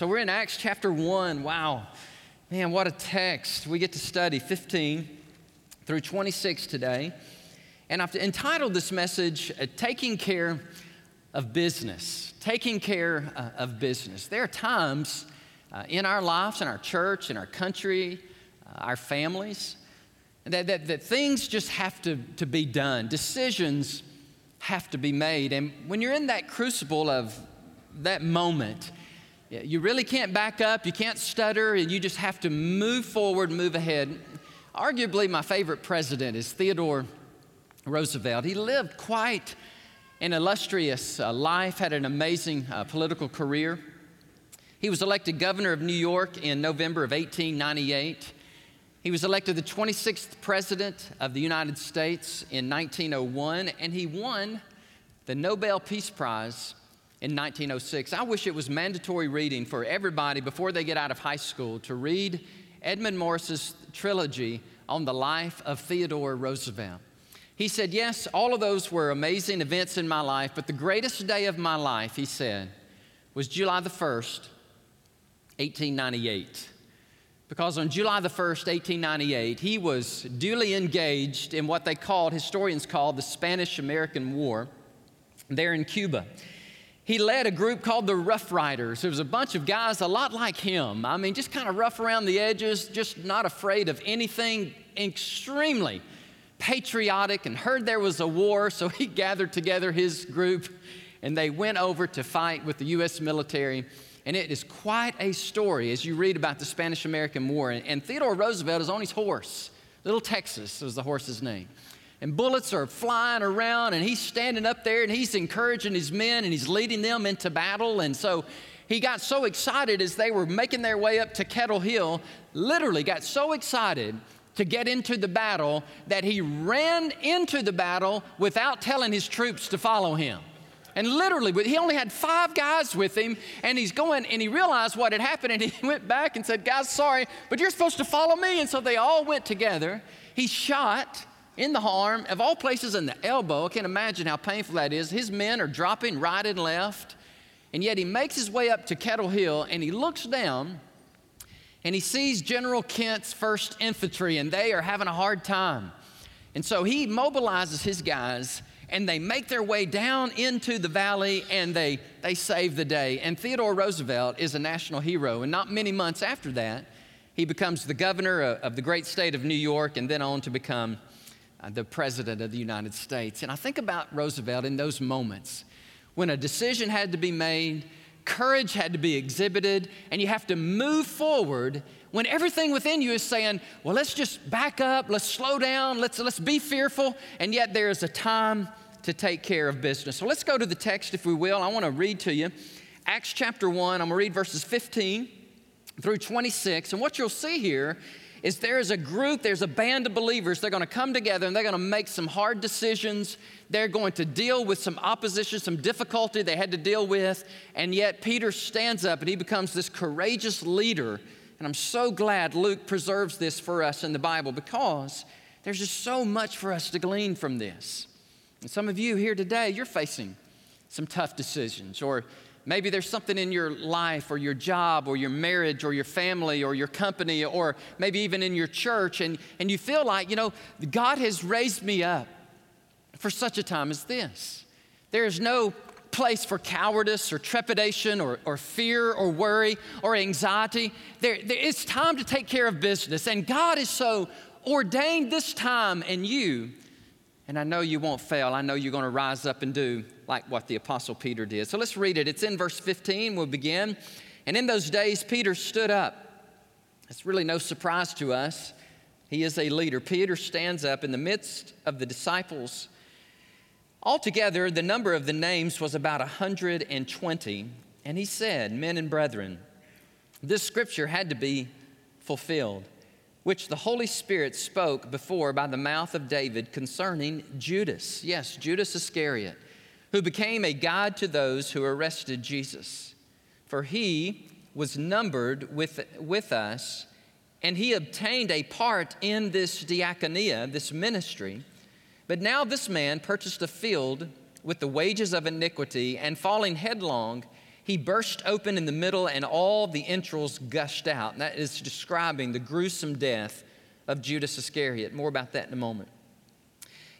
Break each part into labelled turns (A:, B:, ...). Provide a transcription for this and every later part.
A: So we're in Acts chapter 1. Wow. Man, what a text. We get to study 15 through 26 today. And I've entitled this message, uh, Taking Care of Business. Taking Care uh, of Business. There are times uh, in our lives, in our church, in our country, uh, our families, that, that, that things just have to, to be done. Decisions have to be made. And when you're in that crucible of that moment, you really can't back up, you can't stutter, and you just have to move forward, move ahead. Arguably, my favorite president is Theodore Roosevelt. He lived quite an illustrious uh, life, had an amazing uh, political career. He was elected governor of New York in November of 1898. He was elected the 26th president of the United States in 1901, and he won the Nobel Peace Prize in 1906. I wish it was mandatory reading for everybody before they get out of high school to read Edmund Morris's trilogy on the life of Theodore Roosevelt. He said, Yes, all of those were amazing events in my life, but the greatest day of my life, he said, was July the 1st, 1898. Because on July the 1st, 1898, he was duly engaged in what they called, historians called, the Spanish American War there in Cuba. He led a group called the Rough Riders. There was a bunch of guys a lot like him. I mean, just kind of rough around the edges, just not afraid of anything, extremely patriotic and heard there was a war, so he gathered together his group and they went over to fight with the U.S. military. And it is quite a story as you read about the Spanish American War. And Theodore Roosevelt is on his horse. Little Texas was the horse's name. And bullets are flying around, and he's standing up there and he's encouraging his men and he's leading them into battle. And so he got so excited as they were making their way up to Kettle Hill, literally got so excited to get into the battle that he ran into the battle without telling his troops to follow him. And literally, he only had five guys with him, and he's going, and he realized what had happened, and he went back and said, Guys, sorry, but you're supposed to follow me. And so they all went together. He shot in the arm, of all places in the elbow. I can't imagine how painful that is. His men are dropping right and left, and yet he makes his way up to Kettle Hill, and he looks down and he sees General Kent's 1st Infantry, and they are having a hard time. And so he mobilizes his guys, and they make their way down into the valley, and they, they save the day. And Theodore Roosevelt is a national hero. And not many months after that, he becomes the governor of the great state of New York, and then on to become Uh, the president of the United States. And I think about Roosevelt in those moments when a decision had to be made courage had to be exhibited, and you have to move forward when everything within you is saying, well, let's just back up, let's slow down, let's, let's be fearful, and yet there is a time to take care of business. So let's go to the text, if we will. I want to read to you Acts chapter 1. I'm going to read verses 15 through 26. And what you'll see here is there is a group, there's a band of believers. They're going to come together and they're going to make some hard decisions. They're going to deal with some opposition, some difficulty they had to deal with. And yet Peter stands up and he becomes this courageous leader. And I'm so glad Luke preserves this for us in the Bible because there's just so much for us to glean from this. And some of you here today, you're facing some tough decisions or Maybe there's something in your life or your job or your marriage or your family or your company or maybe even in your church, and, and you feel like, you know, God has raised me up for such a time as this. There is no place for cowardice or trepidation or, or fear or worry or anxiety. There, there, it's time to take care of business, and God has so ordained this time in you and I know you won't fail. I know you're going to rise up and do like what the Apostle Peter did. So let's read it. It's in verse 15. We'll begin. And in those days, Peter stood up. It's really no surprise to us. He is a leader. Peter stands up in the midst of the disciples. Altogether, the number of the names was about 120. And he said, Men and brethren, this scripture had to be fulfilled which the Holy Spirit spoke before by the mouth of David concerning Judas. Yes, Judas Iscariot, who became a guide to those who arrested Jesus. For he was numbered with, with us, and he obtained a part in this diakonia, this ministry. But now this man purchased a field with the wages of iniquity, and falling headlong, he burst open in the middle and all the entrails gushed out. And that is describing the gruesome death of Judas Iscariot. More about that in a moment.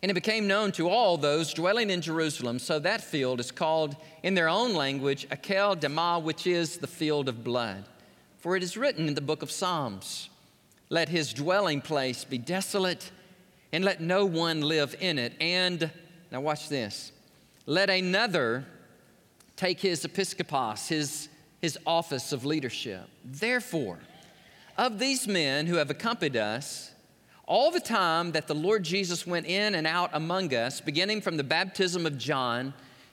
A: And it became known to all those dwelling in Jerusalem, so that field is called in their own language Akel Dama, which is the field of blood. For it is written in the book of Psalms Let his dwelling place be desolate, and let no one live in it. And, now watch this, let another take his episkopos, his, his office of leadership. Therefore, of these men who have accompanied us, all the time that the Lord Jesus went in and out among us, beginning from the baptism of John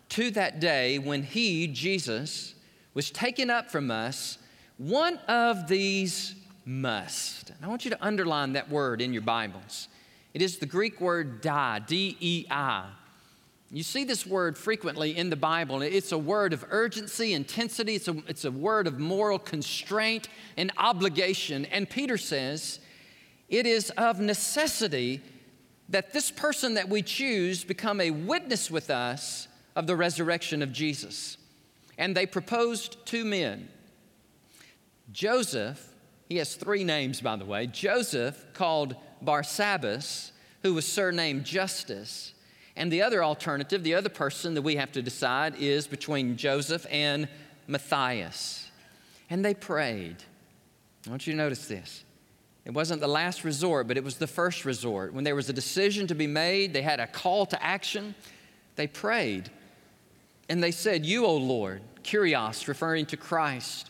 A: to that day when he, Jesus, was taken up from us, one of these must. And I want you to underline that word in your Bibles. It is the Greek word dei, D E I. You see this word frequently in the Bible. It's a word of urgency, intensity, it's a, it's a word of moral constraint and obligation. And Peter says, it is of necessity that this person that we choose become a witness with us of the resurrection of Jesus. And they proposed two men. Joseph, he has three names, by the way. Joseph, called Barsabbas, who was surnamed Justus. And the other alternative, the other person that we have to decide is between Joseph and Matthias. And they prayed. I want you to notice this. It wasn't the last resort, but it was the first resort. When there was a decision to be made, they had a call to action, they prayed. And they said, You, O Lord, Kurios, referring to Christ,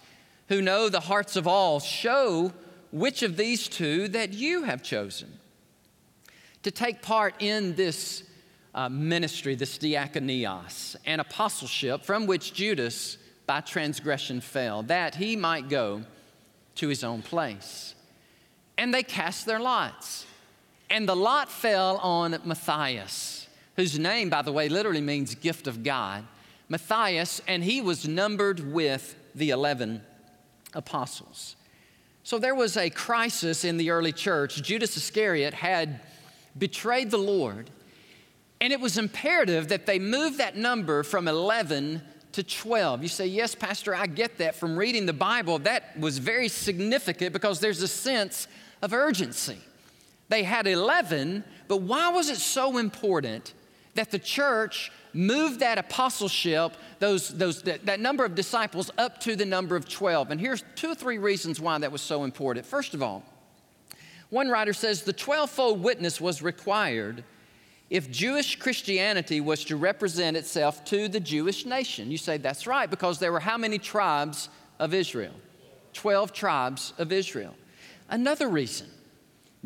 A: who know the hearts of all, show which of these two that you have chosen to take part in this uh, ministry, this diakonios, and apostleship from which Judas by transgression fell, that he might go to his own place and they cast their lots. And the lot fell on Matthias, whose name, by the way, literally means gift of God. Matthias, and he was numbered with the 11 apostles. So there was a crisis in the early church. Judas Iscariot had betrayed the Lord, and it was imperative that they move that number from 11 to 12. You say, Yes, Pastor, I get that from reading the Bible. That was very significant because there's a sense of urgency. They had 11, but why was it so important that the church moved that apostleship, those, those, that, that number of disciples, up to the number of 12? And here's two or three reasons why that was so important. First of all, one writer says the 12 fold witness was required if Jewish Christianity was to represent itself to the Jewish nation. You say that's right, because there were how many tribes of Israel? 12 tribes of Israel. Another reason,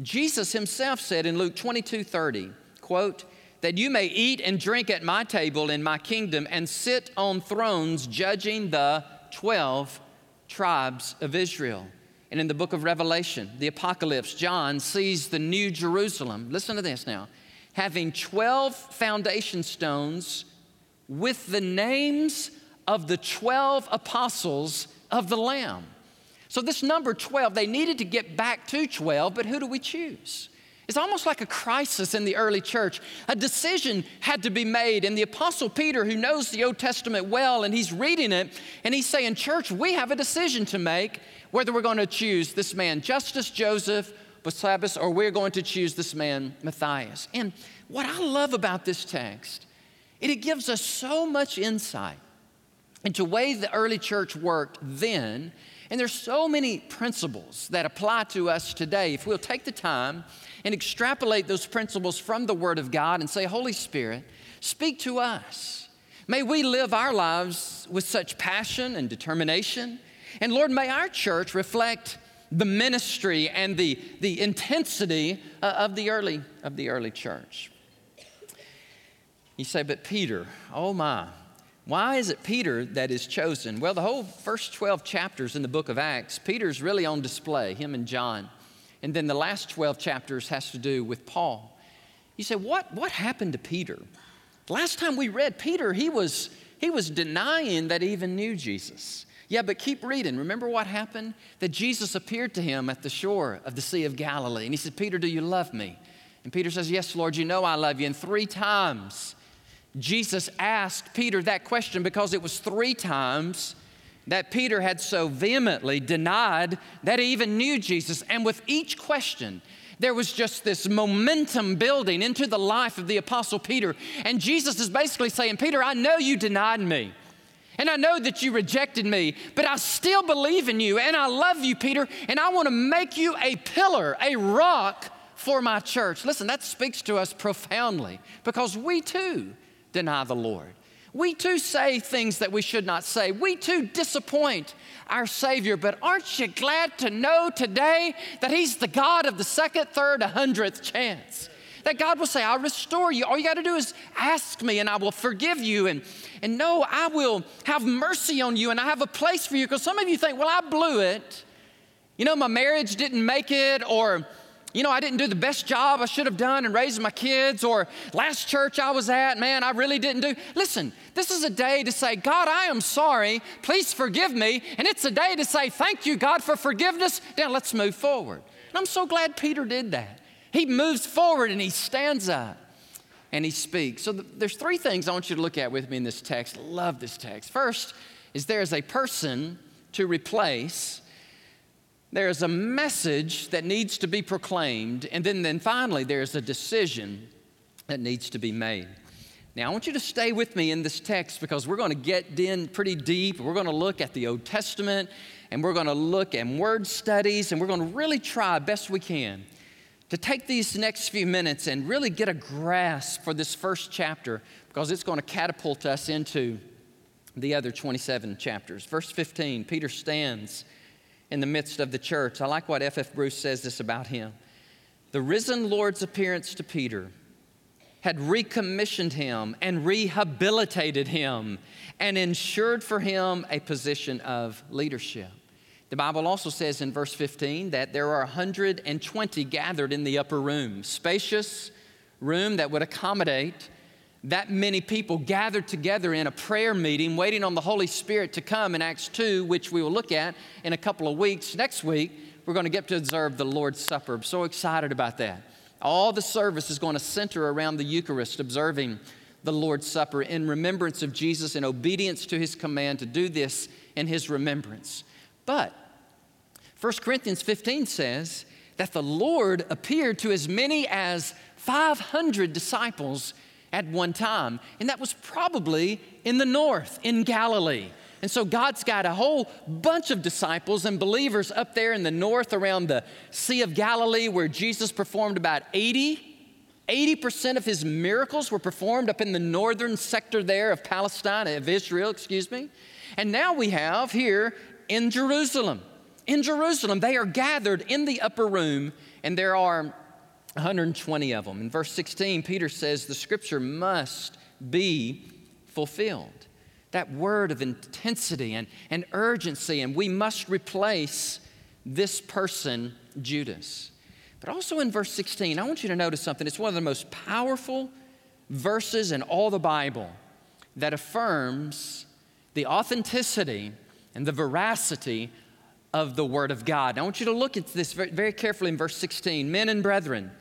A: Jesus himself said in Luke 22 30, quote, that you may eat and drink at my table in my kingdom and sit on thrones judging the 12 tribes of Israel. And in the book of Revelation, the Apocalypse, John sees the new Jerusalem. Listen to this now having 12 foundation stones with the names of the 12 apostles of the Lamb. So, this number 12, they needed to get back to 12, but who do we choose? It's almost like a crisis in the early church. A decision had to be made. And the Apostle Peter, who knows the Old Testament well, and he's reading it, and he's saying, Church, we have a decision to make whether we're going to choose this man, Justus Joseph Barsabbas, or we're going to choose this man, Matthias. And what I love about this text, it gives us so much insight into the way the early church worked then and there's so many principles that apply to us today. If we'll take the time and extrapolate those principles from the Word of God and say, Holy Spirit, speak to us. May we live our lives with such passion and determination. And Lord, may our church reflect the ministry and the, the intensity uh, of, the early, of the early church. You say, but Peter, oh my, why is it Peter that is chosen? Well, the whole first 12 chapters in the book of Acts, Peter's really on display, him and John. And then the last 12 chapters has to do with Paul. You say, what, what happened to Peter? Last time we read Peter, he was, he was denying that he even knew Jesus. Yeah, but keep reading. Remember what happened? That Jesus appeared to him at the shore of the Sea of Galilee. And he said, Peter, do you love me? And Peter says, Yes, Lord, you know I love you. And three times Jesus asked Peter that question because it was three times that Peter had so vehemently denied that he even knew Jesus. And with each question, there was just this momentum building into the life of the Apostle Peter. And Jesus is basically saying, Peter, I know you denied me. And I know that you rejected me, but I still believe in you and I love you, Peter, and I want to make you a pillar, a rock for my church. Listen, that speaks to us profoundly because we too deny the Lord. We too say things that we should not say. We too disappoint our Savior. But aren't you glad to know today that He's the God of the second, third, a hundredth chance? That God will say, I'll restore you. All you got to do is ask me and I will forgive you. And, and no, I will have mercy on you and I have a place for you. Because some of you think, well, I blew it. You know, my marriage didn't make it, or you know, I didn't do the best job I should have done in raising my kids, or last church I was at, man, I really didn't do. Listen, this is a day to say, God, I am sorry. Please forgive me. And it's a day to say, thank you, God, for forgiveness. Now let's move forward. And I'm so glad Peter did that. He moves forward and he stands up and he speaks. So there's three things I want you to look at with me in this text. love this text. First is there is a person to replace there's a message that needs to be proclaimed, and then, then finally, there's a decision that needs to be made. Now, I want you to stay with me in this text because we're going to get in pretty deep. We're going to look at the Old Testament and we're going to look at word studies and we're going to really try best we can to take these next few minutes and really get a grasp for this first chapter because it's going to catapult us into the other 27 chapters. Verse 15, Peter stands in the midst of the church. I like what F.F. F. Bruce says this about him. The risen Lord's appearance to Peter had recommissioned him and rehabilitated him and ensured for him a position of leadership. The Bible also says in verse 15 that there are 120 gathered in the upper room, spacious room that would accommodate that many people gathered together in a prayer meeting, waiting on the Holy Spirit to come in Acts 2, which we will look at in a couple of weeks. Next week, we're going to get to observe the Lord's Supper. I'm so excited about that. All the service is going to center around the Eucharist, observing the Lord's Supper in remembrance of Jesus and obedience to his command to do this in his remembrance. But 1 Corinthians 15 says that the Lord appeared to as many as 500 disciples at one time, and that was probably in the north, in Galilee. And so God's got a whole bunch of disciples and believers up there in the north around the Sea of Galilee where Jesus performed about 80 80% of his miracles were performed up in the northern sector there of Palestine, of Israel, excuse me. And now we have here in Jerusalem. In Jerusalem, they are gathered in the upper room, and there are 120 of them. In verse 16, Peter says the scripture must be fulfilled. That word of intensity and, and urgency, and we must replace this person, Judas. But also in verse 16, I want you to notice something. It's one of the most powerful verses in all the Bible that affirms the authenticity and the veracity of the Word of God. I want you to look at this very, very carefully in verse 16. Men and brethren,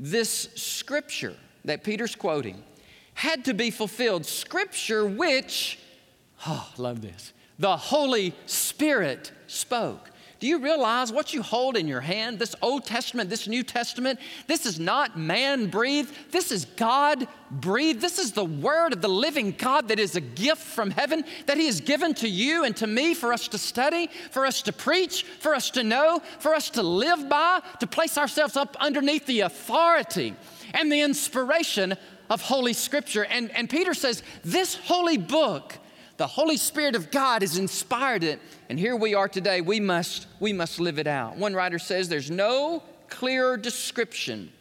A: this scripture that Peter's quoting had to be fulfilled. Scripture which, oh, love this, the Holy Spirit spoke. Do you realize what you hold in your hand? This Old Testament, this New Testament, this is not man breathed. This is God breathed. This is the word of the living God that is a gift from heaven that He has given to you and to me for us to study, for us to preach, for us to know, for us to live by, to place ourselves up underneath the authority and the inspiration of Holy Scripture. And, and Peter says, This holy book the Holy Spirit of God has inspired it, and here we are today. We must, we must live it out. One writer says there's no clearer description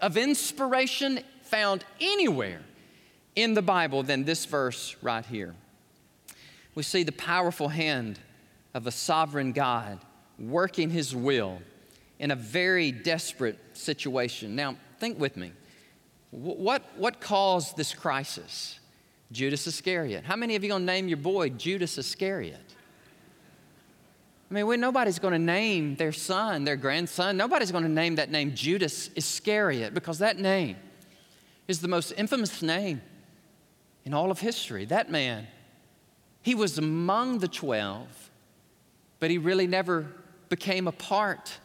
A: of inspiration found anywhere in the Bible than this verse right here. We see the powerful hand of a sovereign God working his will in a very desperate situation. Now, think with me. What, what caused this crisis? Judas Iscariot. How many of you going to name your boy Judas Iscariot? I mean, nobody's going to name their son, their grandson, nobody's going to name that name Judas Iscariot because that name is the most infamous name in all of history. That man He was among the 12, but he really never became a part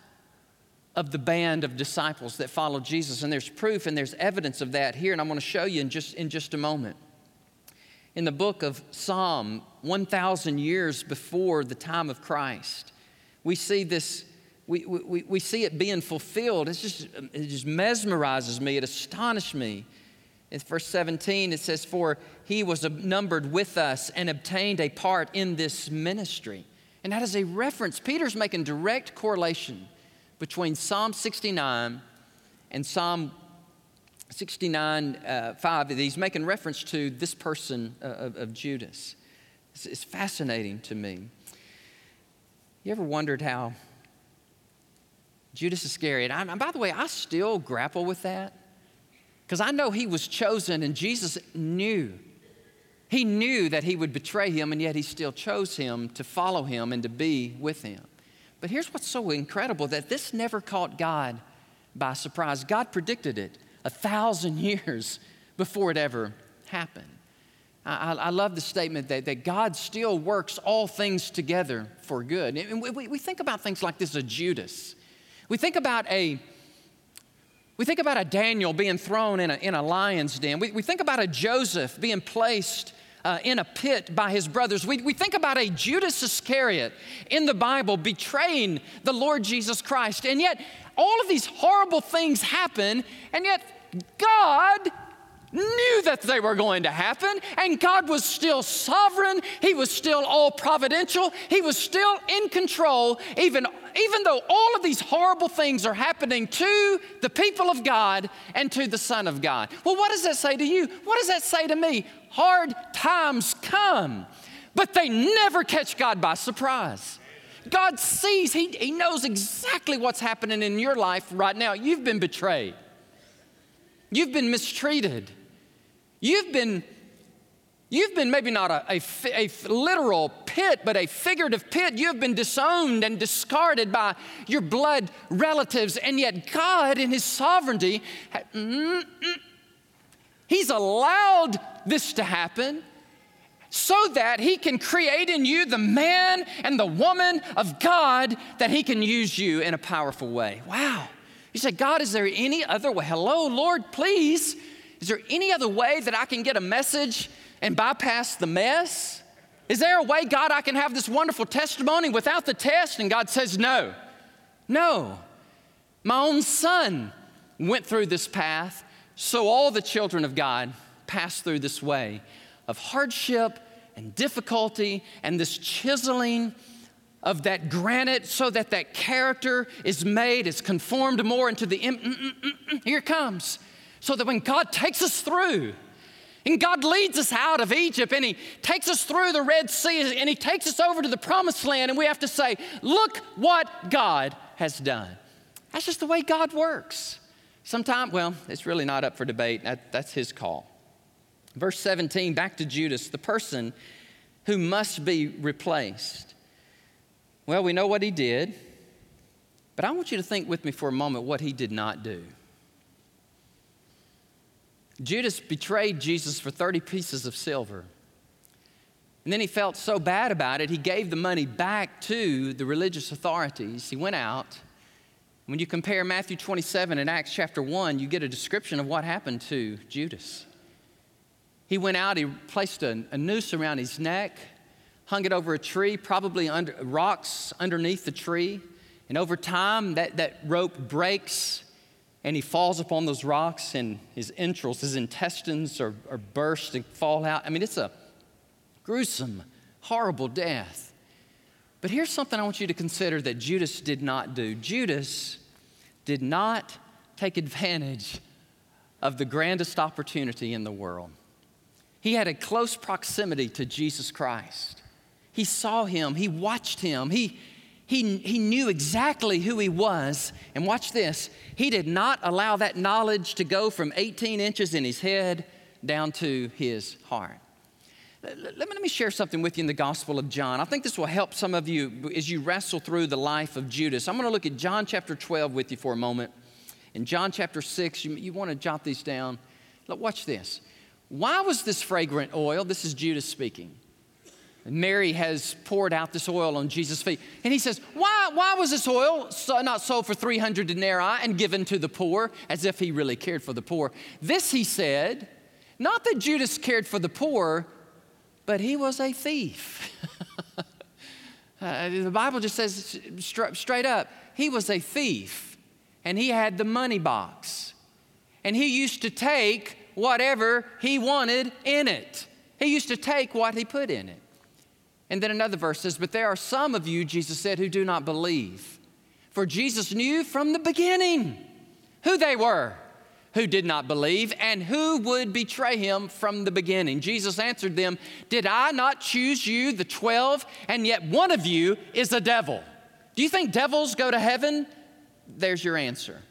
A: of the band of disciples that followed Jesus. And there's proof and there's evidence of that here, and I'm going to show you in just, in just a moment. In the book of Psalm, 1,000 years before the time of Christ, we see this, we, we, we see it being fulfilled. It's just, it just mesmerizes me, it astonishes me. In verse 17, it says, For he was numbered with us and obtained a part in this ministry. And that is a reference. Peter's making direct correlation between Psalm 69 and Psalm 69 uh, 5. He's making reference to this person uh, of, of, Judas. It's, it's fascinating to me. You ever wondered how Judas Iscariot, I, and by the way, I still grapple with that because I know he was chosen and Jesus knew. He knew that he would betray him, and yet he still chose him to follow him and to be with him. But here's what's so incredible that this never caught God by surprise. God predicted it a thousand years before it ever happened. I, I, love the statement that, that God still works all things together for good. And we, we think about things like this a Judas. We think about a we think about a Daniel being thrown in a, in a lion's den. We, we think about a Joseph being placed uh, in a pit by his brothers. We, we think about a Judas Iscariot in the Bible betraying the Lord Jesus Christ. And yet, all of these horrible things happen, and yet, God knew that they were going to happen, and God was still sovereign. He was still all providential. He was still in control, even, even though all of these horrible things are happening to the people of God and to the Son of God. Well, what does that say to you? What does that say to me? Hard times come, but they never catch God by surprise. God sees, He, he knows exactly what's happening in your life right now. You've been betrayed. You've been mistreated. You've been, you've been maybe not a, a, a, literal pit, but a figurative pit. You've been disowned and discarded by your blood relatives, and yet God, in His sovereignty, mm, mm, He's allowed this to happen so that He can create in you the man and the woman of God that He can use you in a powerful way. Wow. You say, God, is there any other way? Hello, Lord, please. Is there any other way that I can get a message and bypass the mess? Is there a way, God, I can have this wonderful testimony without the test? And God says, No. No. My own son went through this path, so all the children of God pass through this way of hardship and difficulty and this chiseling of that granite so that that character is made, is conformed more into the. Mm, mm, mm, here comes so that when God takes us through, and God leads us out of Egypt and He takes us through the Red Sea and He takes us over to the promised land, and we have to say, Look what God has done. That's just the way God works. Sometimes, well, it's really not up for debate. That, that's His call. Verse 17, back to Judas, the person who must be replaced. Well, we know what he did, but I want you to think with me for a moment what he did not do. Judas betrayed Jesus for 30 pieces of silver. And then he felt so bad about it, he gave the money back to the religious authorities. He went out. When you compare Matthew 27 and Acts chapter 1, you get a description of what happened to Judas. He went out, he placed a, a noose around his neck, hung it over a tree, probably under rocks underneath the tree. And over time, that, that rope breaks and he falls upon those rocks and his entrails, his intestines are, are burst and fall out. I mean, it's a gruesome, horrible death. But here's something I want you to consider that Judas did not do. Judas did not take advantage of the grandest opportunity in the world. He had a close proximity to Jesus Christ. He saw him, he watched him, he, he, he knew exactly who he was. And watch this he did not allow that knowledge to go from 18 inches in his head down to his heart. Let me, let me share something with you in the Gospel of John. I think this will help some of you as you wrestle through the life of Judas. I'm going to look at John chapter 12 with you for a moment. In John chapter 6, you, you want to jot these down. Look, watch this. Why was this fragrant oil? This is Judas speaking. Mary has poured out this oil on Jesus' feet. And he says, Why, why was this oil so, not sold for 300 denarii and given to the poor, as if he really cared for the poor? This, he said, not that Judas cared for the poor, but he was a thief. uh, the Bible just says straight up, he was a thief, and he had the money box. And he used to take whatever he wanted in it. He used to take what he put in it. And then another verse says, But there are some of you, Jesus said, who do not believe. For Jesus knew from the beginning who they were who did not believe and who would betray him from the beginning. Jesus answered them, Did I not choose you, the twelve, and yet one of you is a devil? Do you think devils go to heaven? There's your answer.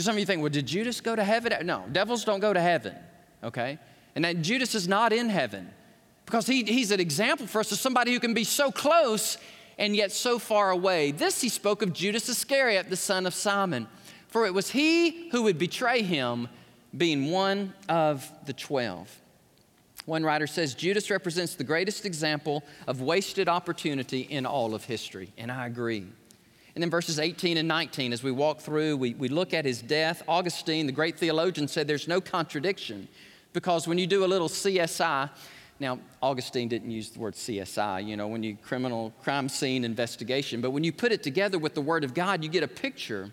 A: Because some of you think, well, did Judas go to heaven? No, devils don't go to heaven, okay? And that Judas is not in heaven because he, he's an example for us of somebody who can be so close and yet so far away. This he spoke of Judas Iscariot, the son of Simon, for it was he who would betray him, being one of the twelve. One writer says Judas represents the greatest example of wasted opportunity in all of history, and I agree. And then verses 18 and 19, as we walk through, we, we look at his death. Augustine, the great theologian, said there's no contradiction because when you do a little CSI, now, Augustine didn't use the word CSI, you know, when you criminal crime scene investigation, but when you put it together with the Word of God, you get a picture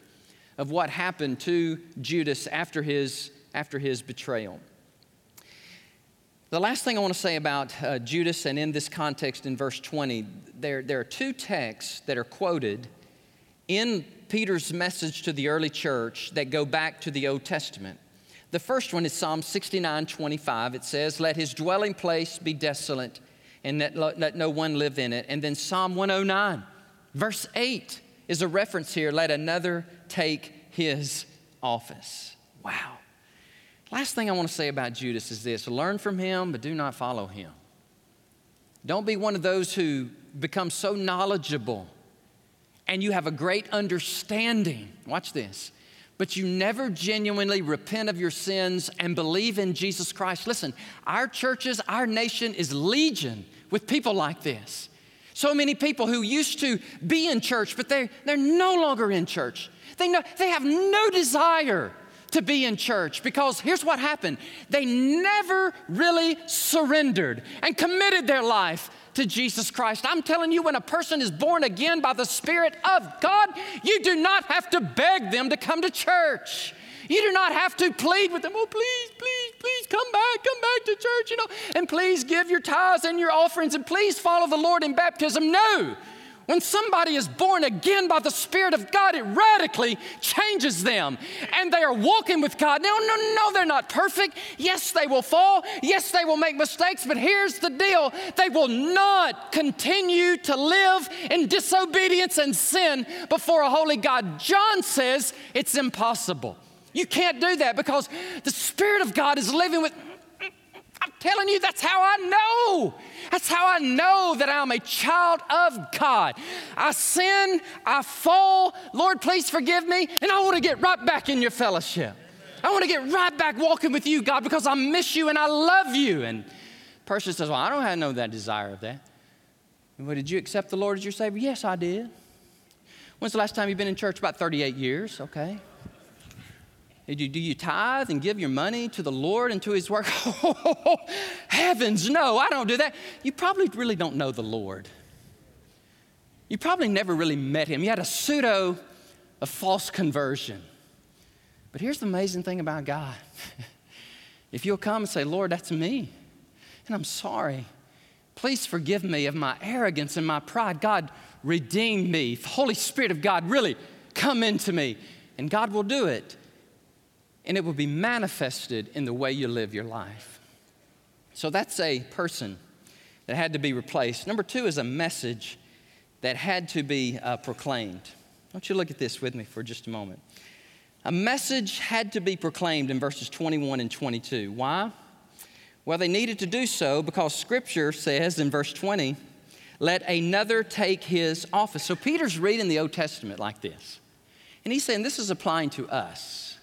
A: of what happened to Judas after his, after his betrayal. The last thing I want to say about uh, Judas, and in this context in verse 20, there, there are two texts that are quoted in Peter's message to the early church that go back to the Old Testament. The first one is Psalm 69 25. It says, Let his dwelling place be desolate, and let, let no one live in it. And then Psalm 109, verse 8, is a reference here let another take his office. Wow. Last thing I want to say about Judas is this learn from him, but do not follow him. Don't be one of those who become so knowledgeable and you have a great understanding. Watch this but you never genuinely repent of your sins and believe in Jesus Christ. Listen, our churches, our nation is legion with people like this. So many people who used to be in church, but they're, they're no longer in church. They, know, they have no desire to be in church because here's what happened they never really surrendered and committed their life to Jesus Christ. I'm telling you, when a person is born again by the Spirit of God, you do not have to beg them to come to church. You do not have to plead with them, oh, please, please, please come back, come back to church, you know, and please give your tithes and your offerings and please follow the Lord in baptism. No. When somebody is born again by the Spirit of God, it radically changes them. And they are walking with God. No, no, no, they're not perfect. Yes, they will fall. Yes, they will make mistakes. But here's the deal they will not continue to live in disobedience and sin before a holy God. John says it's impossible. You can't do that because the Spirit of God is living with I'm telling you, that's how I know. That's how I know that I'm a child of God. I sin, I fall. Lord, please forgive me. And I want to get right back in your fellowship. I want to get right back walking with you, God, because I miss you and I love you. And person says, Well, I don't have no that desire of that. Well, did you accept the Lord as your Savior? Yes, I did. When's the last time you've been in church? About 38 years, okay. Do you tithe and give your money to the Lord and to His work? Oh, heavens, no, I don't do that. You probably really don't know the Lord. You probably never really met Him. You had a pseudo, a false conversion. But here's the amazing thing about God if you'll come and say, Lord, that's me, and I'm sorry, please forgive me of my arrogance and my pride. God, redeem me. The Holy Spirit of God, really come into me. And God will do it and it will be manifested in the way you live your life. So that's a person that had to be replaced. Number two is a message that had to be uh, proclaimed. Want you look at this with me for just a moment. A message had to be proclaimed in verses 21 and 22. Why? Well, they needed to do so because Scripture says in verse 20, let another take his office. So Peter's reading the Old Testament like this. And he's saying this is applying to us.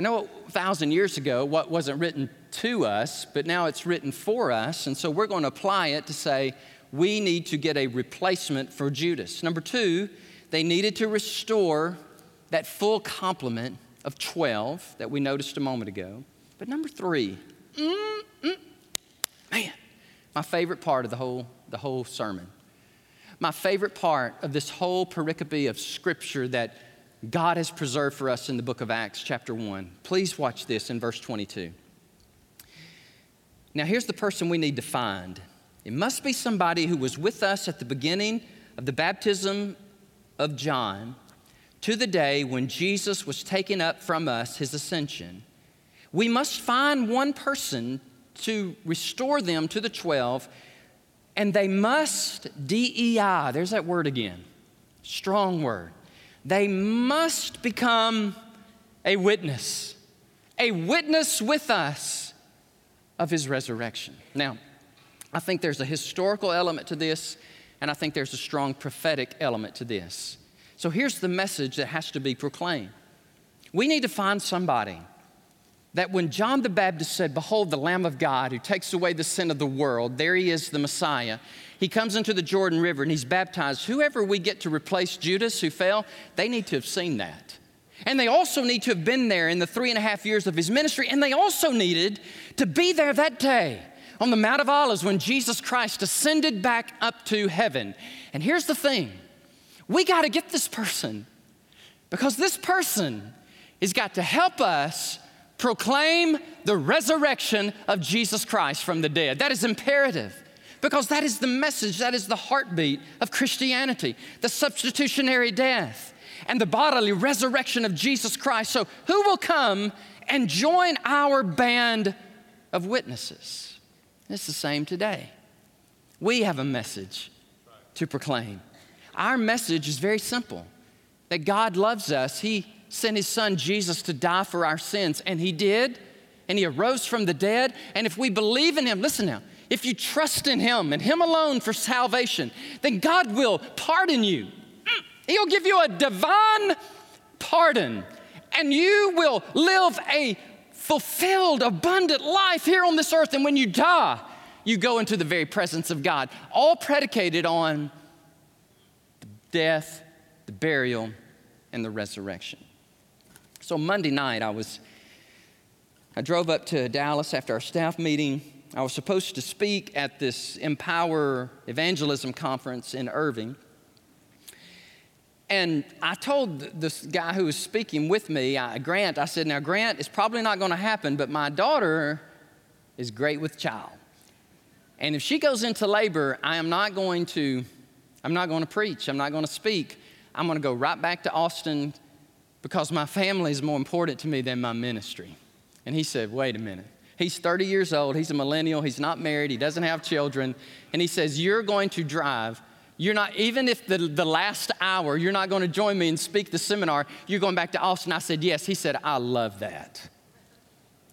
A: I know a thousand years ago, what wasn't written to us, but now it's written for us. And so we're going to apply it to say we need to get a replacement for Judas. Number two, they needed to restore that full complement of 12 that we noticed a moment ago. But number three, mm, mm, man, my favorite part of the whole, the whole sermon. My favorite part of this whole pericope of scripture that God has preserved for us in the book of Acts, chapter 1. Please watch this in verse 22. Now, here's the person we need to find. It must be somebody who was with us at the beginning of the baptism of John to the day when Jesus was taken up from us, his ascension. We must find one person to restore them to the 12, and they must, DEI, there's that word again, strong word. They must become a witness, a witness with us of his resurrection. Now, I think there's a historical element to this, and I think there's a strong prophetic element to this. So here's the message that has to be proclaimed. We need to find somebody that when John the Baptist said, Behold, the Lamb of God who takes away the sin of the world, there he is, the Messiah. He comes into the Jordan River and he's baptized. Whoever we get to replace Judas who fell, they need to have seen that. And they also need to have been there in the three and a half years of his ministry. And they also needed to be there that day on the Mount of Olives when Jesus Christ ascended back up to heaven. And here's the thing we got to get this person because this person has got to help us proclaim the resurrection of Jesus Christ from the dead. That is imperative because that is the message, that is the heartbeat of Christianity the substitutionary death and the bodily resurrection of Jesus Christ. So, who will come and join our band of witnesses? It's the same today. We have a message to proclaim. Our message is very simple that God loves us. He sent his son Jesus to die for our sins, and he did, and he arose from the dead. And if we believe in him, listen now, if you trust in him and him alone for salvation, then God will pardon you. He'll give you a divine pardon, and you will live a fulfilled, abundant life here on this earth. And when you die, you go into the very presence of God, all predicated on the death, the burial, and the resurrection. So Monday night, I was, I drove up to Dallas after our staff meeting. I was supposed to speak at this Empower Evangelism Conference in Irving. And I told this guy who was speaking with me, Grant, I said, Now, Grant, it's probably not going to happen, but my daughter is great with child. And if she goes into labor, I am not going to, I'm not going to preach. I'm not going to speak. I'm going to go right back to Austin, because my family is more important to me than my ministry. And he said, Wait a minute. He's 30 years old, he's a millennial, he's not married, he doesn't have children. And he says, You're going to drive. You're not, even if the, the last hour, you're not going to join me and speak the seminar, you're going back to Austin. I said, Yes. He said, I love that.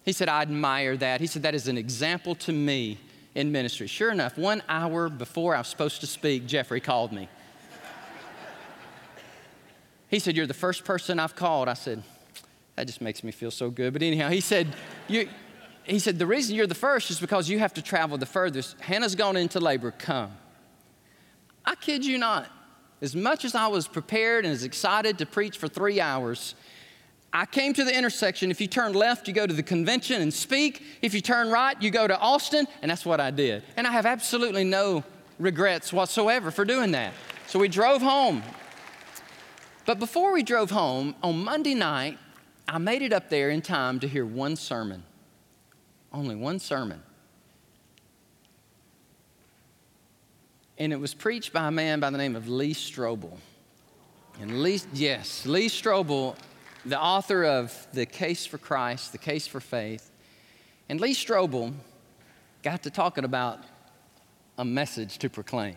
A: He said, I admire that. He said, That is an example to me in ministry. Sure enough, one hour before I was supposed to speak, Jeffrey called me. He said, You're the first person I've called. I said, That just makes me feel so good. But anyhow, he said, you, he said, The reason you're the first is because you have to travel the furthest. Hannah's gone into labor. Come. I kid you not. As much as I was prepared and as excited to preach for three hours, I came to the intersection. If you turn left, you go to the convention and speak. If you turn right, you go to Austin, and that's what I did. And I have absolutely no regrets whatsoever for doing that. So we drove home. But before we drove home, on Monday night, I made it up there in time to hear one sermon. Only one sermon. And it was preached by a man by the name of Lee Strobel. And Lee, yes, Lee Strobel, the author of The Case for Christ, The Case for Faith. And Lee Strobel got to talking about a message to proclaim.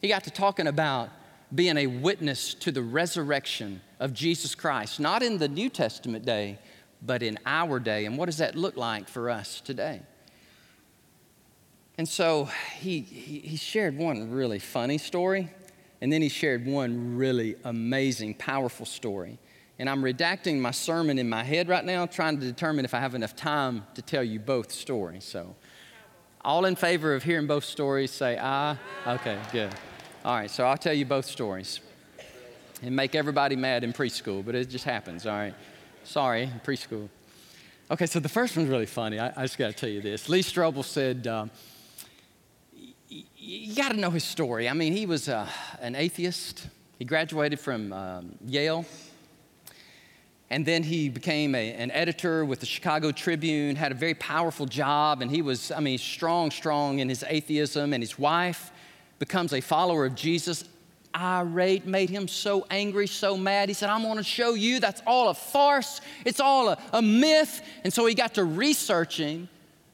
A: He got to talking about being a witness to the resurrection of Jesus Christ, not in the New Testament day, but in our day. And what does that look like for us today? And so he, he, shared one really funny story, and then he shared one really amazing, powerful story. And I'm redacting my sermon in my head right now, trying to determine if I have enough time to tell you both stories. So, all in favor of hearing both stories, say aye. Okay, good. All right, so I'll tell you both stories and make everybody mad in preschool, but it just happens, all right? Sorry, preschool. Okay, so the first one's really funny. I, I just got to tell you this. Lee Strobel said, um, you got to know his story. I mean, he was uh, an atheist. He graduated from um, Yale. And then he became a, an editor with the Chicago Tribune, had a very powerful job, and he was, I mean, strong, strong in his atheism. And his wife becomes a follower of Jesus. Irate, made him so angry, so mad. He said, I'm to show you that's all a farce, it's all a, a myth. And so he got to researching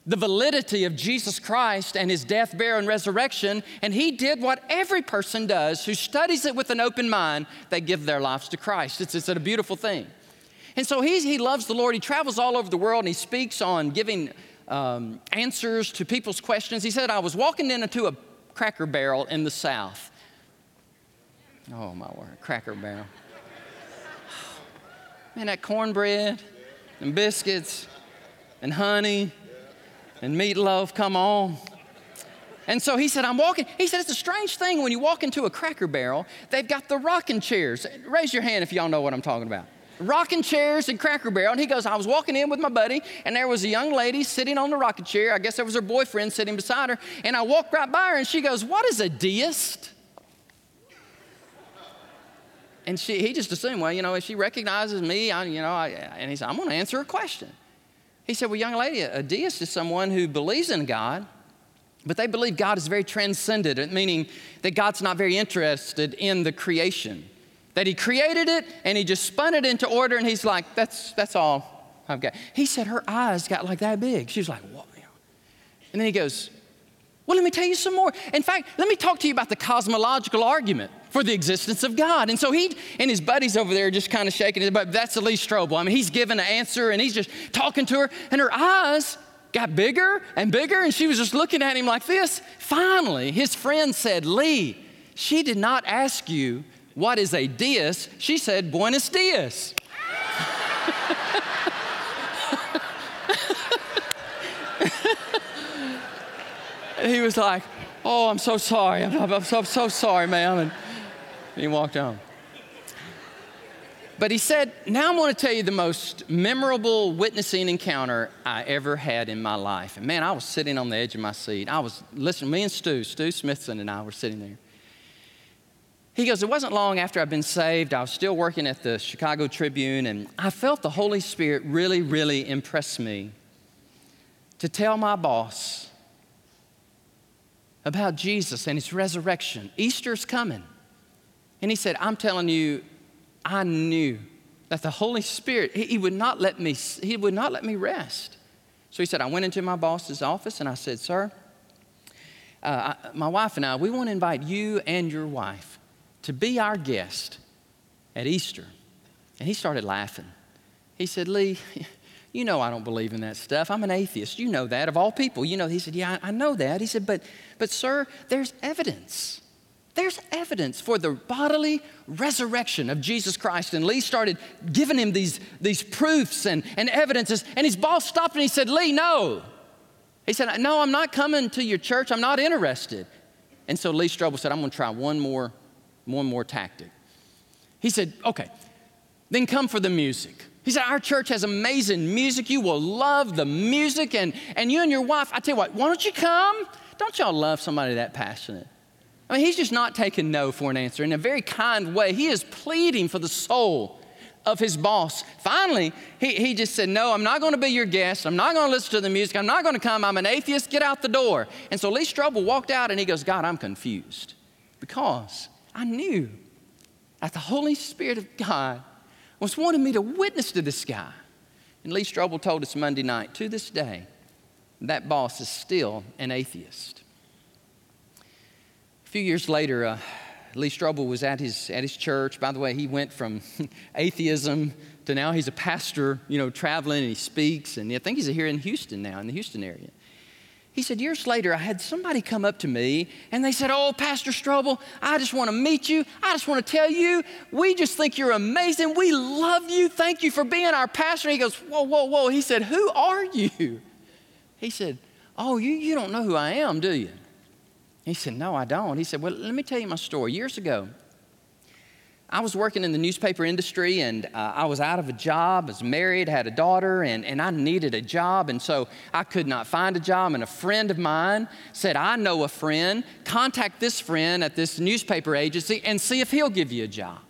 A: the validity of Jesus Christ and his death, burial, and resurrection. And he did what every person does who studies it with an open mind. They give their lives to Christ. It's, it's a beautiful thing. And so he's, he loves the Lord. He travels all over the world and he speaks on giving um, answers to people's questions. He said, I was walking into a cracker barrel in the South. Oh, my word, cracker barrel. Man, that cornbread and biscuits and honey and meatloaf, come on. And so he said, I'm walking. He said, it's a strange thing when you walk into a cracker barrel, they've got the rocking chairs. Raise your hand if y'all know what I'm talking about. Rocking chairs and Cracker Barrel. And he goes, I was walking in with my buddy, and there was a young lady sitting on the rocking chair. I guess there was her boyfriend sitting beside her. And I walked right by her, and she goes, What is a deist? And she, he just assumed, well, you know, if she recognizes me, I, you know, I, and he said, I'm going to answer her question. He said, Well, young lady, a deist is someone who believes in God, but they believe God is very transcendent, meaning that God's not very interested in the creation. That He created it and He just spun it into order, and He's like, That's, that's all I've got. He said her eyes got like that big. She was like, What? And then He goes, Well, let me tell you some more. In fact, let me talk to you about the cosmological argument for the existence of God. And so he and his buddies over there just kind of shaking it, but that's the Lee Strobel. I mean, he's giving an answer and he's just talking to her, and her eyes got bigger and bigger, and she was just looking at him like this. Finally, his friend said, Lee, she did not ask you what is a deist. She said, Buenos dias. he was like, Oh, I'm so sorry. I'm, I'm so, so sorry, ma'am. And he walked on. But he said, Now I'm going to tell you the most memorable witnessing encounter I ever had in my life. And man, I was sitting on the edge of my seat. I was listening, me and Stu, Stu Smithson and I were sitting there. He goes, It wasn't long after I'd been saved. I was still working at the Chicago Tribune, and I felt the Holy Spirit really, really impress me to tell my boss about Jesus and his resurrection. Easter's coming. And he said, I'm telling you, I knew that the Holy Spirit, he, he, would not let me, he would not let me rest. So he said, I went into my boss's office and I said, Sir, uh, I, my wife and I, we want to invite you and your wife to be our guest at Easter. And he started laughing. He said, Lee, you know I don't believe in that stuff. I'm an atheist. You know that of all people. You know, he said, Yeah, I, I know that. He said, But but sir, there's evidence. There's evidence for the bodily resurrection of Jesus Christ. And Lee started giving him these, these proofs and, and evidences. And his boss stopped and he said, Lee, no. He said, No, I'm not coming to your church. I'm not interested. And so Lee Strobel said, I'm going to try one more, one more tactic. He said, Okay, then come for the music. He said, Our church has amazing music. You will love the music. And, and you and your wife, I tell you what, why don't you come? Don't y'all love somebody that passionate? I mean, he's just not taking no for an answer. In a very kind way, he is pleading for the soul of his boss. Finally, he, he just said, No, I'm not going to be your guest. I'm not going to listen to the music. I'm not going to come. I'm an atheist. Get out the door. And so Lee Strobel walked out and he goes, God, I'm confused because I knew that the Holy Spirit of God was wanting me to witness to this guy. And Lee Strobel told us Monday night, to this day, that boss is still an atheist few years later, uh, Lee Strobel was at his, at his church. By the way, he went from atheism to now he's a pastor, you know, traveling and he speaks. And I think he's here in Houston now, in the Houston area. He said, years later, I had somebody come up to me and they said, Oh, Pastor Strobel, I just want to meet you. I just want to tell you, we just think you're amazing. We love you. Thank you for being our pastor. And he goes, Whoa, whoa, whoa. He said, Who are you? He said, Oh, you, you don't know who I am, do you? He said, No, I don't. He said, Well, let me tell you my story. Years ago, I was working in the newspaper industry and uh, I was out of a job, I was married, had a daughter, and, and I needed a job. And so I could not find a job. And a friend of mine said, I know a friend. Contact this friend at this newspaper agency and see if he'll give you a job.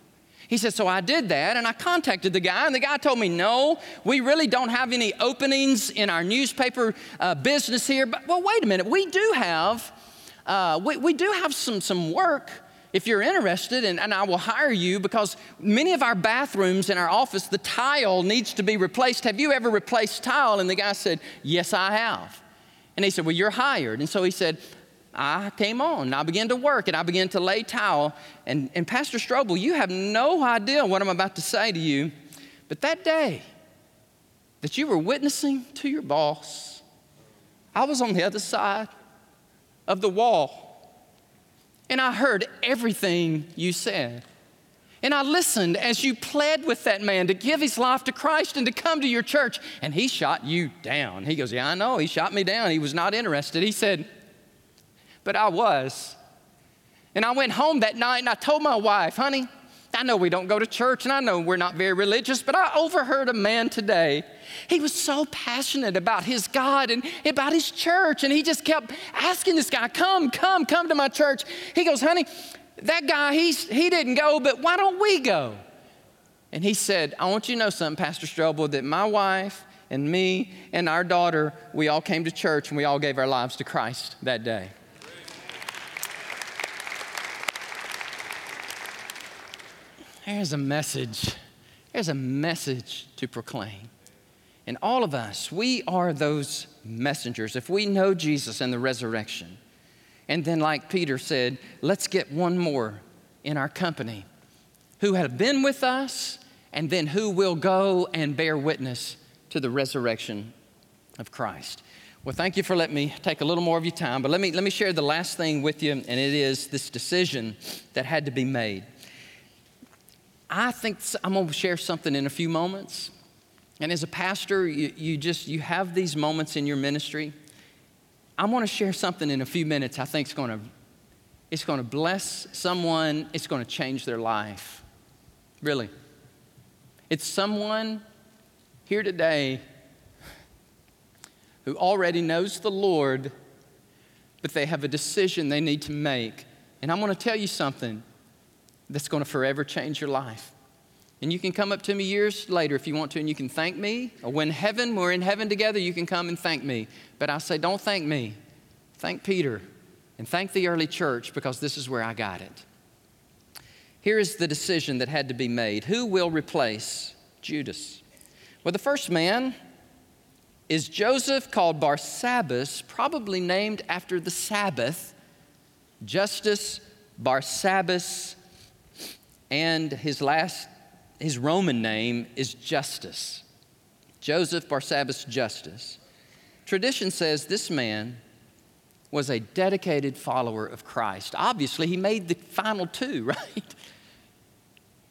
A: He said, So I did that and I contacted the guy, and the guy told me, No, we really don't have any openings in our newspaper uh, business here. But, well, wait a minute, we do have. Uh, we, we do have some, some work if you're interested, and, and I will hire you because many of our bathrooms in our office, the tile needs to be replaced. Have you ever replaced tile? And the guy said, Yes, I have. And he said, Well, you're hired. And so he said, I came on and I began to work and I began to lay tile. And, and Pastor Strobel, you have no idea what I'm about to say to you. But that day that you were witnessing to your boss, I was on the other side of the wall and I heard everything you said. And I listened as you pled with that man to give his life to Christ and to come to your church. And he shot you down. He goes, Yeah, I know. He shot me down. He was not interested. He said, But I was. And I went home that night and I told my wife, Honey, I know we don't go to church and I know we're not very religious, but I overheard a man today. He was so passionate about his God and about his church, and he just kept asking this guy, Come, come, come to my church. He goes, Honey, that guy, he's, he didn't go, but why don't we go? And he said, I want you to know something, Pastor Strobel, that my wife and me and our daughter, we all came to church and we all gave our lives to Christ that day. There's a message. There's a message to proclaim. And all of us, we are those messengers. If we know Jesus and the resurrection, and then, like Peter said, let's get one more in our company who have been with us, and then who will go and bear witness to the resurrection of Christ. Well, thank you for letting me take a little more of your time, but let me, let me share the last thing with you, and it is this decision that had to be made. I think I'm going to share something in a few moments. And as a pastor, you, you just you have these moments in your ministry. I'm going to share something in a few minutes. I think it's going to it's going to bless someone. It's going to change their life. Really. It's someone here today who already knows the Lord, but they have a decision they need to make. And I'm going to tell you something that's going to forever change your life. And you can come up to me years later if you want to, and you can thank me. Or when heaven, we're in heaven together, you can come and thank me. But I say, don't thank me. Thank Peter and thank the early church because this is where I got it. Here is the decision that had to be made who will replace Judas? Well, the first man is Joseph, called Barsabbas, probably named after the Sabbath. Justus Barsabbas and his last, his Roman name is Justus. Joseph Barsabbas Justus. Tradition says this man was a dedicated follower of Christ. Obviously, he made the final two, right?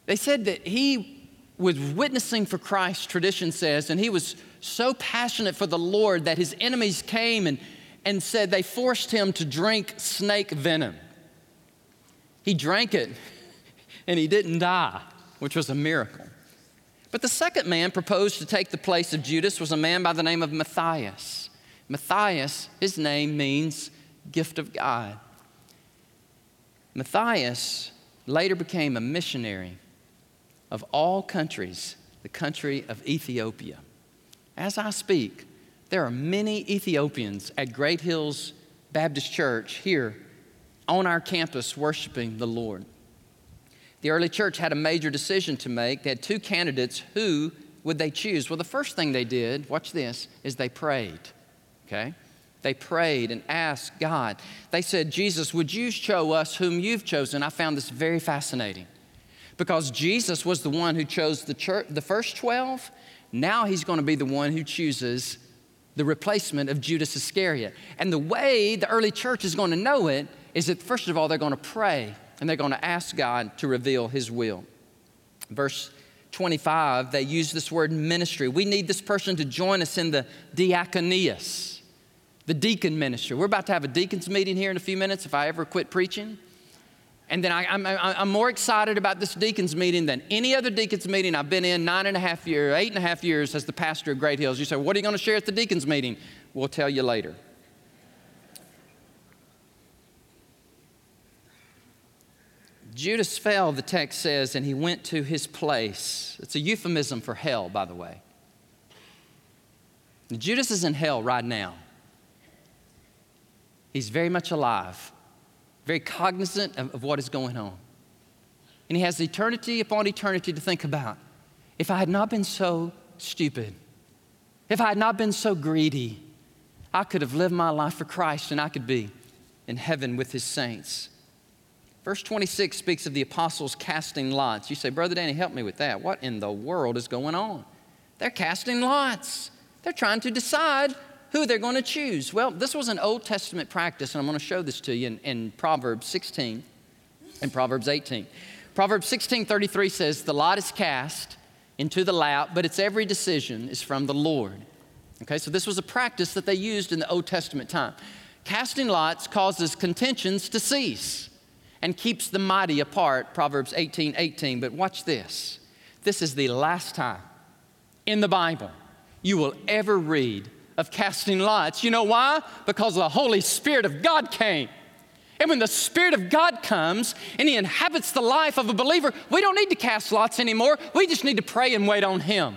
A: They said that he was witnessing for Christ, tradition says, and he was so passionate for the Lord that his enemies came and, and said they forced him to drink snake venom. He drank it and he didn't die, which was a miracle. But the second man proposed to take the place of Judas was a man by the name of Matthias. Matthias, his name means gift of God. Matthias later became a missionary of all countries, the country of Ethiopia. As I speak, there are many Ethiopians at Great Hills Baptist Church here on our campus worshiping the Lord. The early church had a major decision to make. They had two candidates. Who would they choose? Well, the first thing they did, watch this, is they prayed. Okay? They prayed and asked God. They said, Jesus, would you show us whom you've chosen? I found this very fascinating because Jesus was the one who chose the, church, the first 12. Now he's going to be the one who chooses the replacement of Judas Iscariot. And the way the early church is going to know it is that, first of all, they're going to pray and they're going to ask God to reveal His will. Verse 25, they use this word ministry. We need this person to join us in the diakonias, the deacon ministry. We're about to have a deacons meeting here in a few minutes if I ever quit preaching. And then I, am more excited about this deacons meeting than any other deacons meeting I've been in nine and a half years, eight and a half years as the pastor of Great Hills. You say, What are you going to share at the deacons meeting? We'll tell you later. Judas fell, the text says, and he went to his place. It's a euphemism for hell, by the way. Judas is in hell right now. He's very much alive very cognizant of, of what is going on. And he has eternity upon eternity to think about. If I had not been so stupid, if I had not been so greedy, I could have lived my life for Christ and I could be in heaven with his saints. Verse 26 speaks of the apostles casting lots. You say, Brother Danny, help me with that. What in the world is going on? They're casting lots. They're trying to decide who they're going to choose. Well, this was an Old Testament practice, and I'm going to show this to you in, in Proverbs 16 and Proverbs 18. Proverbs 16 33 says, The lot is cast into the lap, but its every decision is from the Lord. Okay, so this was a practice that they used in the Old Testament time. Casting lots causes contentions to cease and keeps the mighty apart, Proverbs 18 18. But watch this. This is the last time in the Bible you will ever read of casting lots. You know why? Because the Holy Spirit of God came. And when the Spirit of God comes and He inhabits the life of a believer, we don't need to cast lots anymore. We just need to pray and wait on Him.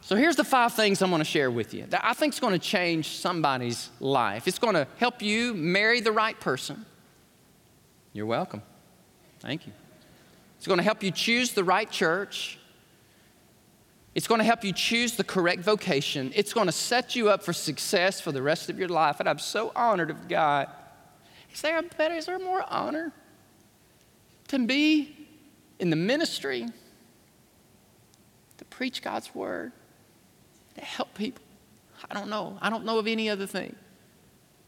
A: So here's the five things I'm going to share with you that I think is going to change somebody's life. It's going to help you marry the right person. You're welcome. Thank you. It's going to help you choose the right church. It's going to help you choose the correct vocation. It's going to set you up for success for the rest of your life. And I'm so honored of God. Is there a better, is there more honor to be in the ministry, to preach God's word, to help people? I don't know. I don't know of any other thing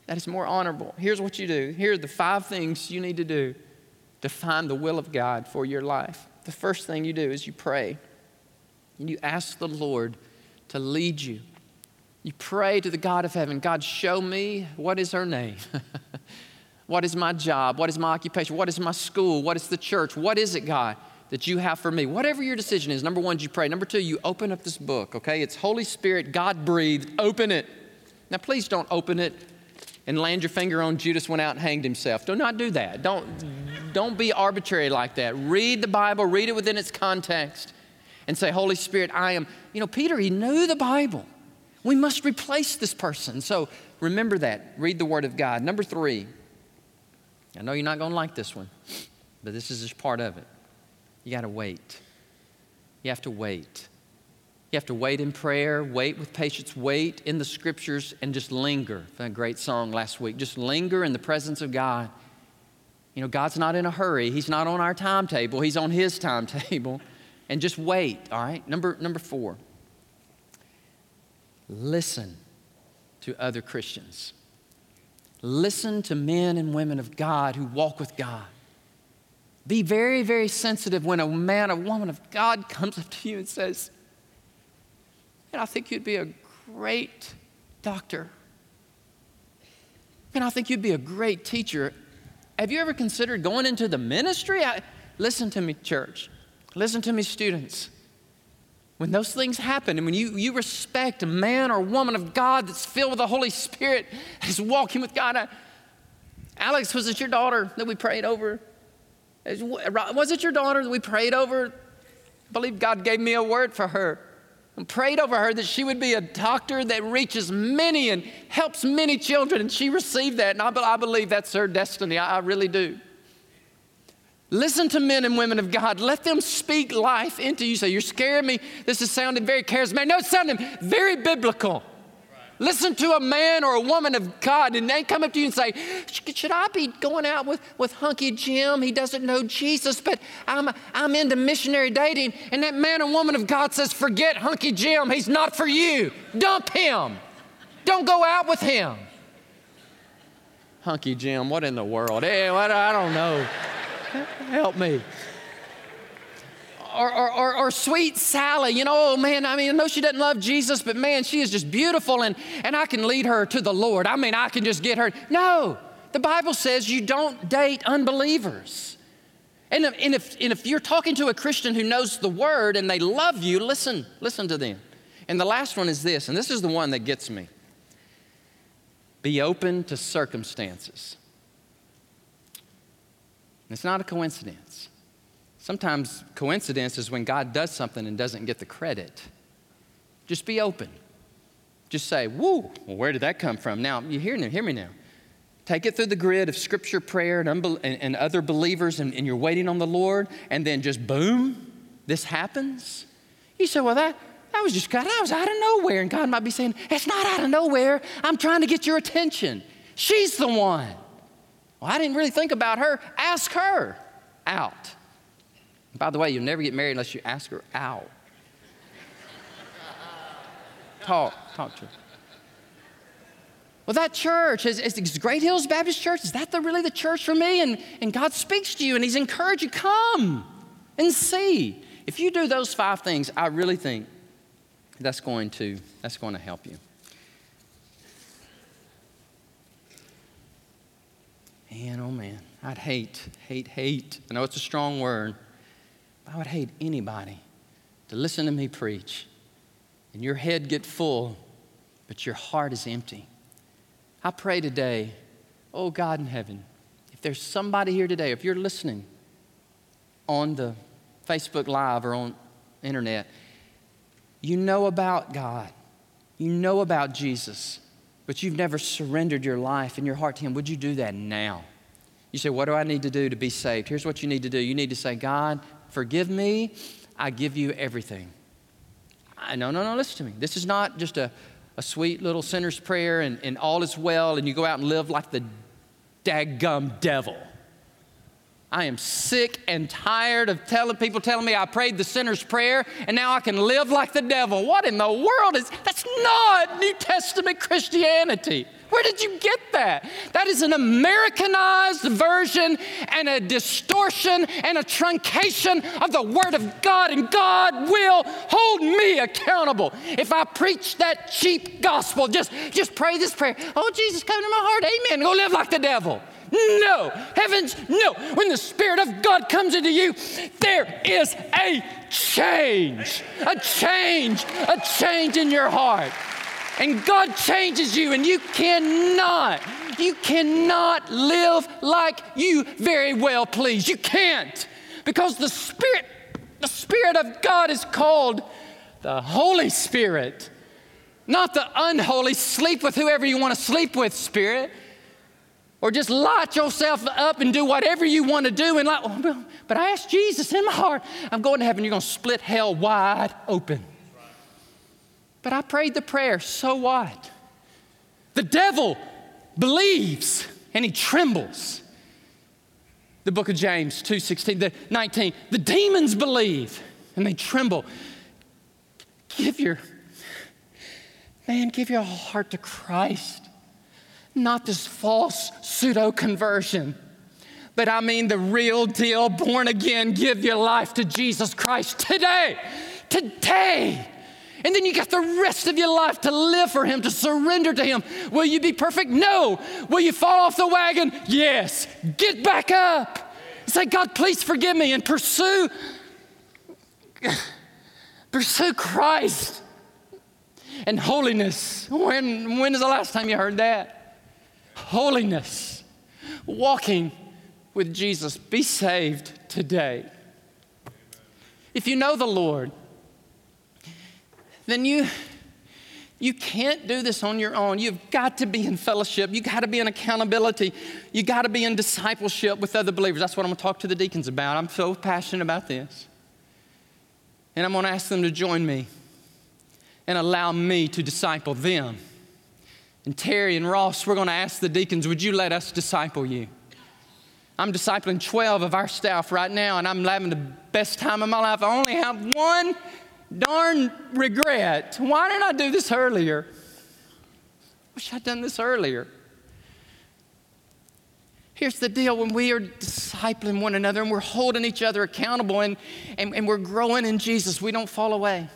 A: that is more honorable. Here's what you do. Here are the five things you need to do to find the will of God for your life. The first thing you do is you pray and you ask the Lord to lead you. You pray to the God of heaven God, show me what is her name? what is my job? What is my occupation? What is my school? What is the church? What is it, God, that you have for me? Whatever your decision is, number one, you pray. Number two, you open up this book, okay? It's Holy Spirit, God breathed. Open it. Now, please don't open it and land your finger on Judas went out and hanged himself. Do not do that. Don't, don't be arbitrary like that. Read the Bible, read it within its context and say, Holy Spirit, I am. You know, Peter, he knew the Bible. We must replace this person. So remember that. Read the Word of God. Number three, I know you're not going to like this one, but this is just part of it. You got to wait. You have to wait. You have to wait in prayer, wait with patience, wait in the scriptures, and just linger. A great song last week. Just linger in the presence of God. You know, God's not in a hurry. He's not on our timetable, He's on His timetable and just wait, all right? Number, number four, listen to other Christians. Listen to men and women of God who walk with God. Be very, very sensitive when a man a woman of God comes up to you and says, and I think you'd be a great doctor. And I think you'd be a great teacher. Have you ever considered going into the ministry? I, listen to me, church. Listen to me, students. When those things happen, and when you, you respect a man or woman of God that's filled with the Holy Spirit, is walking with God. I, Alex, was it your daughter that we prayed over? Was it your daughter that we prayed over? I believe God gave me a word for her and prayed over her that she would be a doctor that reaches many and helps many children. And she received that. And I, I believe that's her destiny. I, I really do. Listen to men and women of God. Let them speak life into you. Say, You're scaring me. This is sounding very charismatic. No, it's sounding very biblical. Listen to a man or a woman of God, and they come up to you and say, Should I be going out with, with Hunky Jim? He doesn't know Jesus, but I'm, I'm into missionary dating. And that man or woman of God says, Forget Hunky Jim. He's not for you. Dump him. Don't go out with him. Hunky Jim, what in the world? Hey, what, I don't know. Help me or, or, or, or, sweet Sally, you know, oh man, I mean, I know she doesn't love Jesus, but man, she is just beautiful and, and I can lead her to the Lord. I mean, I can just get her. No, the Bible says you don't date unbelievers. And, and, if, and if you're talking to a Christian who knows the word and they love you, listen, listen to them. And the last one is this, and this is the one that gets me be open to circumstances. It's not a coincidence. Sometimes coincidence is when God does something and doesn't get the credit. Just be open. Just say, woo, well, where did that come from? Now, you hear, hear me now. Take it through the grid of scripture, prayer, and, unbel- and, and other believers, and, and you're waiting on the Lord, and then just boom, this happens. You say, well, that, that was just God, that was out of nowhere. And God might be saying, it's not out of nowhere. I'm trying to get your attention. She's the one. Well, I didn't really think about her. Ask her out. By the way, you'll never get married unless you ask her out. talk, talk to her. Well, that church is, is Great Hills Baptist Church. Is that the, really the church for me? And, and God speaks to you and He's encouraged you, come and see. If you do those five things, I really think that's going to, that's going to help you. Man, oh man, I'd hate, hate, hate. I know it's a strong word. I would hate anybody to listen to me preach and your head get full, but your heart is empty. I pray today, oh God in heaven, if there's somebody here today, if you're listening on the Facebook Live or on internet, you know about God, you know about Jesus, but you've never surrendered your life and your heart to Him, would you do that now? You say, What do I need to do to be saved? Here's what you need to do. You need to say, God, Forgive me, I give you everything. I, no, no, no, listen to me. This is not just a, a sweet little sinner's prayer and, and all is well and you go out and live like the daggum devil. I am sick and tired of telling people telling me I prayed the sinner's prayer and now I can live like the devil. What in the world is that's not New Testament Christianity. Where did you get that? That is an Americanized version and a distortion and a truncation of the Word of God, and God will hold me accountable if I preach that cheap gospel. Just, just pray this prayer. Oh, Jesus, come to my heart. Amen. Go live like the devil. No, heavens, no. When the Spirit of God comes into you, there is a change, a change, a change in your heart and God changes you, and you cannot, you cannot live like you very well please. You can't because the Spirit, the Spirit of God is called the Holy Spirit, not the unholy, sleep with whoever you want to sleep with Spirit. Or just light yourself up and do whatever you want to do. And like, oh, but I asked Jesus in my heart, I'm going to heaven. You're going to split hell wide open. But I prayed the prayer, so what? The devil believes and he trembles. The book of James 2 16, the 19, the demons believe and they tremble. Give your, man, give your heart to Christ, not this false pseudo conversion but I mean the real deal, born again, give your life to Jesus Christ today. Today. And then you got the rest of your life to live for Him, to surrender to Him. Will you be perfect? No. Will you fall off the wagon? Yes. Get back up. Say, God, please forgive me and pursue, pursue Christ and holiness. When, when is the last time you heard that? Holiness. Walking with Jesus. Be saved today. If you know the Lord, then you you can't do this on your own. You've got to be in fellowship. You've got to be in accountability. You've got to be in discipleship with other believers. That's what I'm going to talk to the deacons about. I'm so passionate about this. And I'm going to ask them to join me and allow me to disciple them. And Terry and Ross, we're going to ask the deacons, would you let us disciple you? I'm discipling 12 of our staff right now, and I'm having the best time of my life. I only have one darn regret. Why didn't I do this earlier? Wish I'd done this earlier. Here's the deal when we are discipling one another and we're holding each other accountable and, and, and we're growing in Jesus, we don't fall away.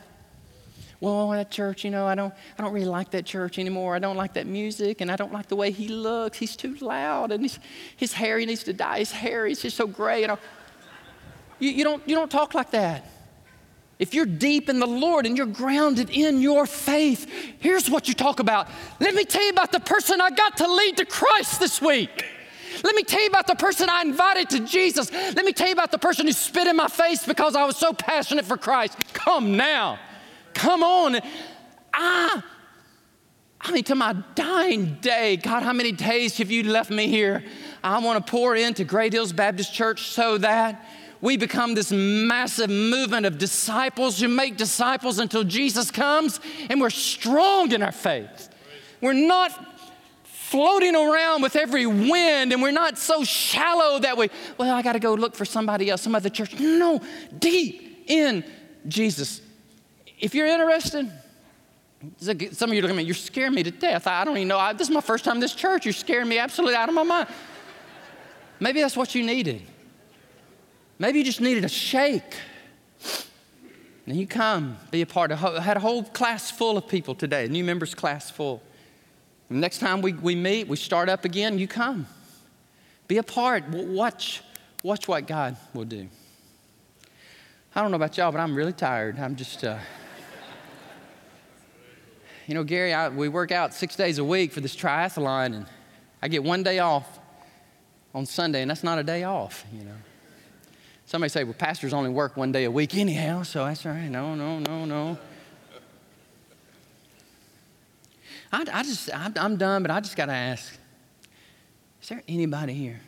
A: Well, that church, you know, I don't, I don't really like that church anymore. I don't like that music, and I don't like the way he looks. He's too loud, and his, his hair, he needs to dye his hair. He's just so gray. You, know. you, you, don't, you don't talk like that. If you're deep in the Lord and you're grounded in your faith, here's what you talk about. Let me tell you about the person I got to lead to Christ this week. Let me tell you about the person I invited to Jesus. Let me tell you about the person who spit in my face because I was so passionate for Christ. Come now. Come on. Ah. I mean, to my dying day, God, how many days have you left me here? I want to pour into Great Hills Baptist Church so that we become this massive movement of disciples who make disciples until Jesus comes and we're strong in our faith. We're not floating around with every wind and we're not so shallow that we, well, I got to go look for somebody else, some other church. No, deep in Jesus. If you're interested, some of you look at me, you're scaring me to death. I don't even know. I, this is my first time in this church. You're scaring me absolutely out of my mind. Maybe that's what you needed. Maybe you just needed a shake. And you come, be a part of. I had a whole class full of people today, new members class full. Next time we, we meet, we start up again, you come. Be a part. Watch, watch what God will do. I don't know about y'all, but I'm really tired. I'm just, uh... you know, Gary, I, we work out six days a week for this triathlon, and I get one day off on Sunday, and that's not a day off, you know. Somebody say, well, pastors only work one day a week anyhow, so that's all right. No, no, no, no. I, I just, I'm, I'm done, but I just got to ask is there anybody here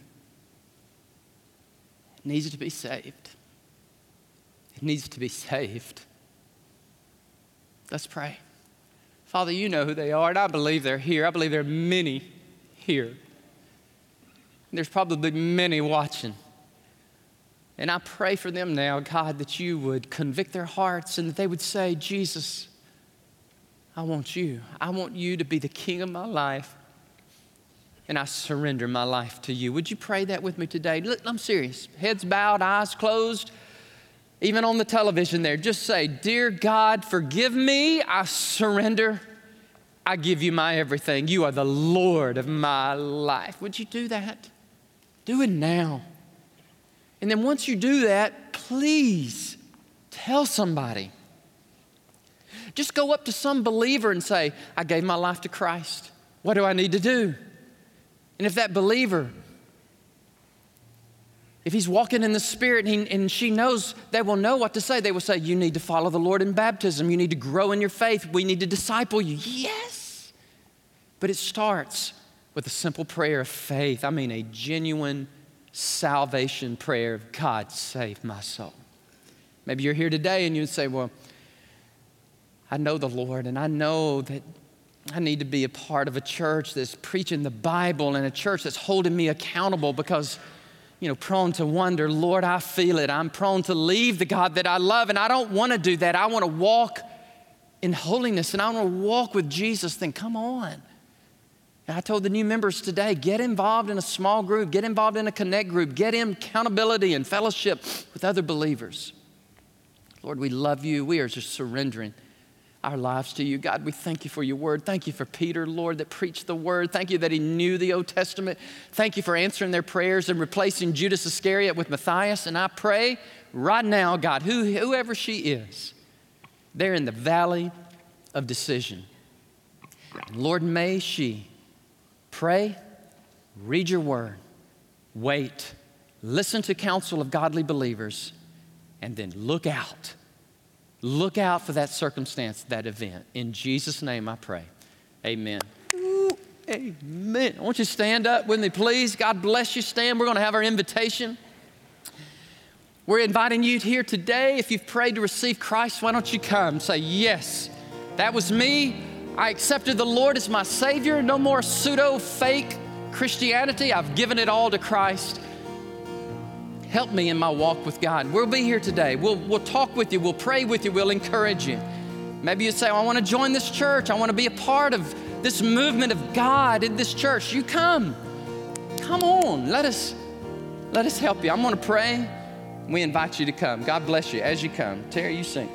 A: needs to be saved? It needs to be saved. Let's pray. Father, you know who they are, and I believe they're here. I believe there are many here. There's probably many watching. And I pray for them now, God, that you would convict their hearts and that they would say, Jesus, I want you. I want you to be the king of my life. And I surrender my life to you. Would you pray that with me today? Look, I'm serious. Heads bowed, eyes closed. Even on the television there, just say, Dear God, forgive me. I surrender. I give you my everything. You are the Lord of my life. Would you do that? Do it now. And then once you do that, please tell somebody. Just go up to some believer and say, I gave my life to Christ. What do I need to do? And if that believer, if he's walking in the Spirit and, he, and, she knows, they will know what to say. They will say, You need to follow the Lord in baptism. You need to grow in your faith. We need to disciple you. Yes. But it starts with a simple prayer of faith. I mean, a genuine salvation prayer of God, save my soul. Maybe you're here today and you say, Well, I know the Lord and I know that I need to be a part of a church that's preaching the Bible and a church that's holding me accountable because, you know, prone to wonder, Lord, I feel it. I'm prone to leave the God that I love and I don't want to do that. I want to walk in holiness and I want to walk with Jesus. Then come on. And I told the new members today get involved in a small group, get involved in a connect group, get in accountability and fellowship with other believers. Lord, we love you. We are just surrendering our lives to you. God, we thank you for your word. Thank you for Peter, Lord, that preached the word. Thank you that he knew the Old Testament. Thank you for answering their prayers and replacing Judas Iscariot with Matthias. And I pray right now, God, who, whoever she is, they're in the valley of decision. Lord, may she pray, read your word, wait, listen to counsel of godly believers, and then look out Look out for that circumstance, that event. In Jesus' name I pray. Amen. Ooh, amen. I want you to stand up with me, please. God bless you. Stand. We're going to have our invitation. We're inviting you here today. If you've prayed to receive Christ, why don't you come? Say, Yes, that was me. I accepted the Lord as my Savior. No more pseudo fake Christianity. I've given it all to Christ. Help me in my walk with God. We'll be here today. We'll, we'll talk with you. We'll pray with you. We'll encourage you. Maybe you say, I want to join this church. I want to be a part of this movement of God in this church. You come. Come on. Let us, let us help you. I'm going to pray. We invite you to come. God bless you as you come. Terry, you sing.